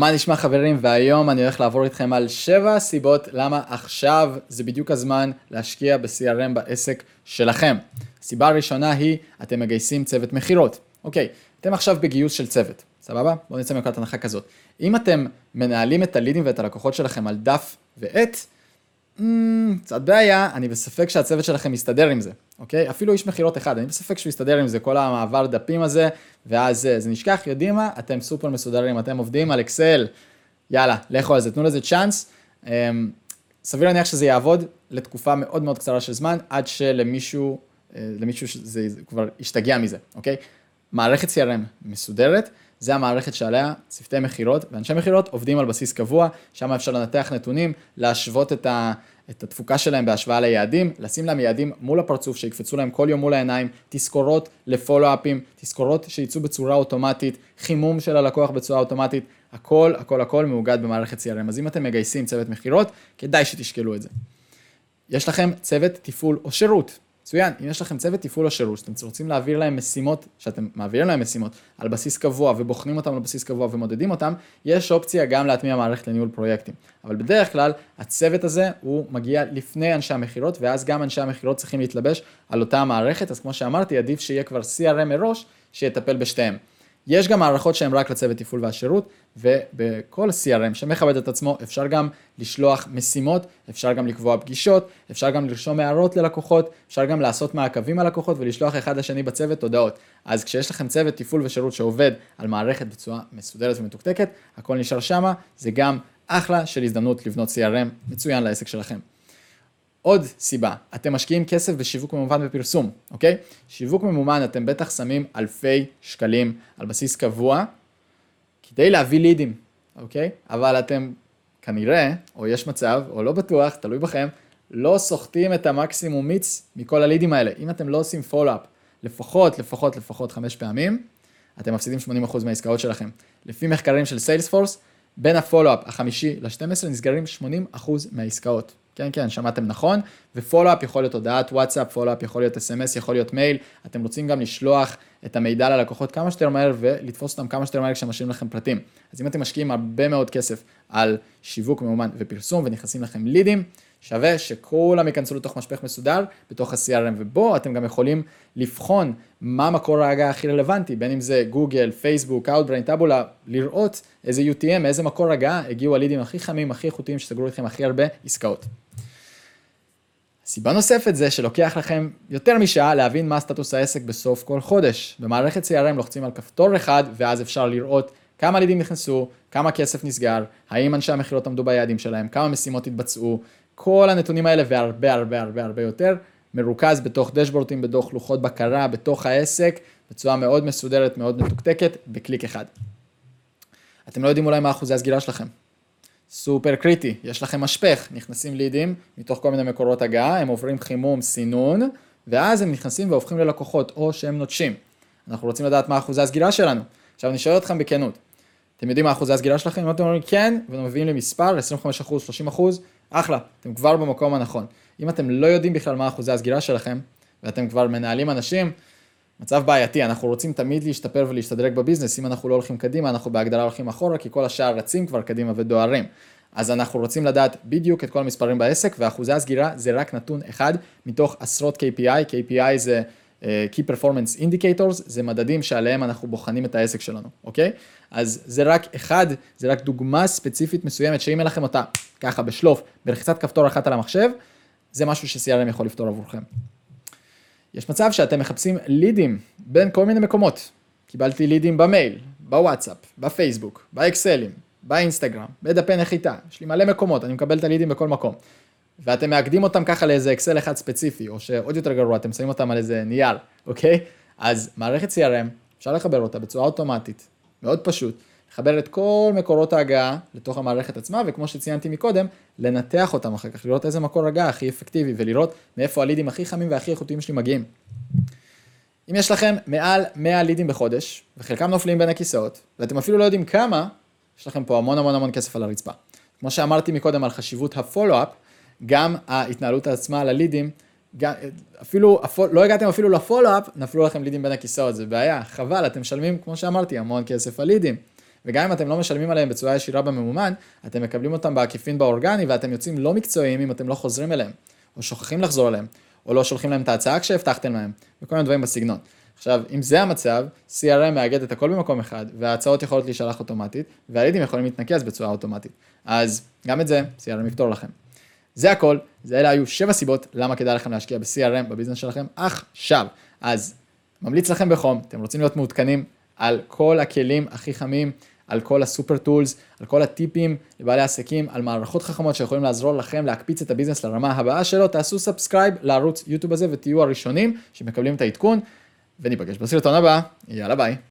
מה נשמע חברים והיום אני הולך לעבור איתכם על 7 סיבות למה עכשיו זה בדיוק הזמן להשקיע ב-CRM בעסק שלכם. הסיבה הראשונה היא אתם מגייסים צוות מכירות. אוקיי, אתם עכשיו בגיוס של צוות, סבבה? בואו נצא מנקודת הנחה כזאת. אם אתם מנהלים את הלידים ואת הלקוחות שלכם על דף ועט, קצת בעיה, אני בספק שהצוות שלכם יסתדר עם זה, אוקיי? אפילו איש מכירות אחד, אני בספק שהוא יסתדר עם זה, כל המעבר דפים הזה, ואז זה, זה נשכח, יודעים מה? אתם סופר מסודרים, אתם עובדים על אקסל, יאללה, לכו על זה, תנו לזה צ'אנס. אמ, סביר להניח שזה יעבוד לתקופה מאוד מאוד קצרה של זמן, עד שלמישהו, אה, למישהו שזה כבר ישתגע מזה, אוקיי? מערכת CRM מסודרת, זה המערכת שעליה צוותי מכירות ואנשי מכירות עובדים על בסיס קבוע, שם אפשר לנתח נתונים, להשוות את, ה, את התפוקה שלהם בהשוואה ליעדים, לשים להם יעדים מול הפרצוף, שיקפצו להם כל יום מול העיניים, תזכורות לפולו-אפים, תזכורות שייצאו בצורה אוטומטית, חימום של הלקוח בצורה אוטומטית, הכל, הכל, הכל מאוגד במערכת CRM. אז אם אתם מגייסים צוות מכירות, כדאי שתשקלו את זה. יש לכם צוות תפעול או שירות. מצוין, אם יש לכם צוות תפעול או שירות, שאתם רוצים להעביר להם משימות, שאתם מעבירים להם משימות על בסיס קבוע ובוחנים אותם על בסיס קבוע ומודדים אותם, יש אופציה גם להטמיע מערכת לניהול פרויקטים. אבל בדרך כלל, הצוות הזה הוא מגיע לפני אנשי המכירות, ואז גם אנשי המכירות צריכים להתלבש על אותה המערכת, אז כמו שאמרתי, עדיף שיהיה כבר CRM מראש, שיטפל בשתיהם. יש גם מערכות שהן רק לצוות תפעול והשירות, ובכל CRM שמכבד את עצמו אפשר גם לשלוח משימות, אפשר גם לקבוע פגישות, אפשר גם לרשום הערות ללקוחות, אפשר גם לעשות מעקבים על לקוחות ולשלוח אחד לשני בצוות הודעות. אז כשיש לכם צוות תפעול ושירות שעובד על מערכת בצורה מסודרת ומתוקתקת, הכל נשאר שמה, זה גם אחלה של הזדמנות לבנות CRM מצוין לעסק שלכם. עוד סיבה, אתם משקיעים כסף בשיווק ממומן ופרסום, אוקיי? שיווק ממומן אתם בטח שמים אלפי שקלים על בסיס קבוע כדי להביא לידים, אוקיי? אבל אתם כנראה, או יש מצב, או לא בטוח, תלוי בכם, לא סוחטים את המקסימום מיץ מכל הלידים האלה. אם אתם לא עושים follow-up לפחות, לפחות, לפחות חמש פעמים, אתם מפסידים 80% מהעסקאות שלכם. לפי מחקרים של Salesforce, בין ה follow-up החמישי ל-12 נסגרים 80% מהעסקאות. כן, כן, שמעתם נכון, ופולו-אפ יכול להיות הודעת וואטסאפ, פולו-אפ יכול להיות אס.אם.אס, יכול להיות מייל, אתם רוצים גם לשלוח את המידע ללקוחות כמה שיותר מהר ולתפוס אותם כמה שיותר מהר כשהם משאירים לכם פרטים. אז אם אתם משקיעים הרבה מאוד כסף על שיווק מאומן ופרסום ונכנסים לכם לידים, שווה שכולם ייכנסו לתוך משפך מסודר בתוך ה-CRM, ובו אתם גם יכולים לבחון מה מקור ההגעה הכי רלוונטי, בין אם זה גוגל, פייסבוק, Outbrain, טאבולה, לראות איזה UTM, איזה מקור הגעה הגיעו הלידים הכי חמים, הכי איכותיים, שסגרו לכם הכי הרבה עסקאות. סיבה נוספת זה שלוקח לכם יותר משעה להבין מה סטטוס העסק בסוף כל חודש. במערכת CRM לוחצים על כפתור אחד ואז אפשר לראות כמה לידים נכנסו, כמה כסף נסגר, האם אנשי המכירות עמדו ביעדים שלהם, כמה משימות התבצעו, כל הנתונים האלה והרבה הרבה הרבה הרבה יותר מרוכז בתוך דשבורטים, בתוך לוחות בקרה, בתוך העסק, בצורה מאוד מסודרת, מאוד מתוקתקת, בקליק אחד. אתם לא יודעים אולי מה אחוזי הסגירה שלכם. סופר קריטי, יש לכם משפך, נכנסים לידים מתוך כל מיני מקורות הגעה, הם עוברים חימום, סינון, ואז הם נכנסים והופכים ללקוחות, או שהם נוטשים. אנחנו רוצים לדעת מה אחוזי הסגירה שלנו. עכשיו אני שואל אתכם בכנות, אתם יודעים מה אחוזי הסגירה שלכם? אם אתם אומרים כן, ואתם לי מספר, 25%, 30%, אחלה, אתם כבר במקום הנכון. אם אתם לא יודעים בכלל מה אחוזי הסגירה שלכם, ואתם כבר מנהלים אנשים, מצב בעייתי, אנחנו רוצים תמיד להשתפר ולהשתדרג בביזנס, אם אנחנו לא הולכים קדימה, אנחנו בהגדרה הולכים אחורה, כי כל השאר רצים כבר קדימה ודוהרים. אז אנחנו רוצים לדעת בדיוק את כל המספרים בעסק, ואחוזי הסגירה זה רק נתון אחד מתוך עשרות KPI, KPI זה uh, Key Performance Indicators, זה מדדים שעליהם אנחנו בוחנים את העסק שלנו, אוקיי? אז זה רק אחד, זה רק דוגמה ספציפית מסוימת, שאם אין לכם אותה ככה בשלוף, בלחיצת כפתור אחת על המחשב, זה משהו ש-CRM יכול לפתור עבורכם. יש מצב שאתם מחפשים לידים בין כל מיני מקומות. קיבלתי לידים במייל, בוואטסאפ, בפייסבוק, באקסלים, באינסטגרם, בדפי נחיתה, יש לי מלא מקומות, אני מקבל את הלידים בכל מקום. ואתם מאגדים אותם ככה לאיזה אקסל אחד ספציפי, או שעוד יותר גרוע, אתם שמים אותם על איזה נייר, אוקיי? אז מערכת CRM, אפשר לחבר אותה בצורה אוטומטית, מאוד פשוט, לחבר את כל מקורות ההגעה לתוך המערכת עצמה, וכמו שציינתי מקודם, לנתח אותם אחר כך, לראות איזה מקור הגעה הכי אפקטיבי, ולראות מאיפה הלידים הכי חמים והכי איכותיים שלי מגיעים. אם יש לכם מעל 100 לידים בחודש, וחלקם נופלים בין הכיסאות, ואתם אפילו לא יודעים כמה, יש לכם פה המון המון המון כסף על הרצפה. כמו שאמרתי מקודם על חשיבות הפולו-אפ, גם ההתנהלות עצמה על הלידים, אפילו, לא הגעתם אפילו לפולו-אפ, נפלו לכם לידים בין הכיסאות, זה בעיה, חבל, אתם משלמים, כמו שאמרתי, המון כסף על לידים. וגם אם אתם לא משלמים עליהם בצורה ישירה בממומן, אתם מקבלים אותם בעקיפין באורגני, ואתם יוצאים לא מקצועיים אם אתם לא חוזרים אליהם, או שוכחים לחזור אליהם, או לא שולחים להם את ההצעה כשהבטחתם להם, וכל מיני דברים בסגנון. עכשיו, אם זה המצב, CRM מאגד את הכל במקום אחד, וההצעות יכולות להישלח אוטומטית, והלידים יכולים להתנקז בצורה אוטומטית. אז גם את זה, CRM יפתור לכם. זה הכל, זה אלה היו שבע סיבות למה כדאי לכם להשקיע ב-CRM ב business שלכם עכשיו. אז ממליץ לכם בחום, אתם רוצים להיות מעודכנים על כל הכלים הכי חמים, על כל ה super tools, על כל הטיפים לבעלי עסקים, על מערכות חכמות שיכולים לעזור לכם להקפיץ את ה business לרמה הבאה שלו, תעשו subscribe לערוץ YouTube הזה ותהיו הראשונים שמקבלים את העדכון, וניפגש בסרטון הבא, יאללה ביי.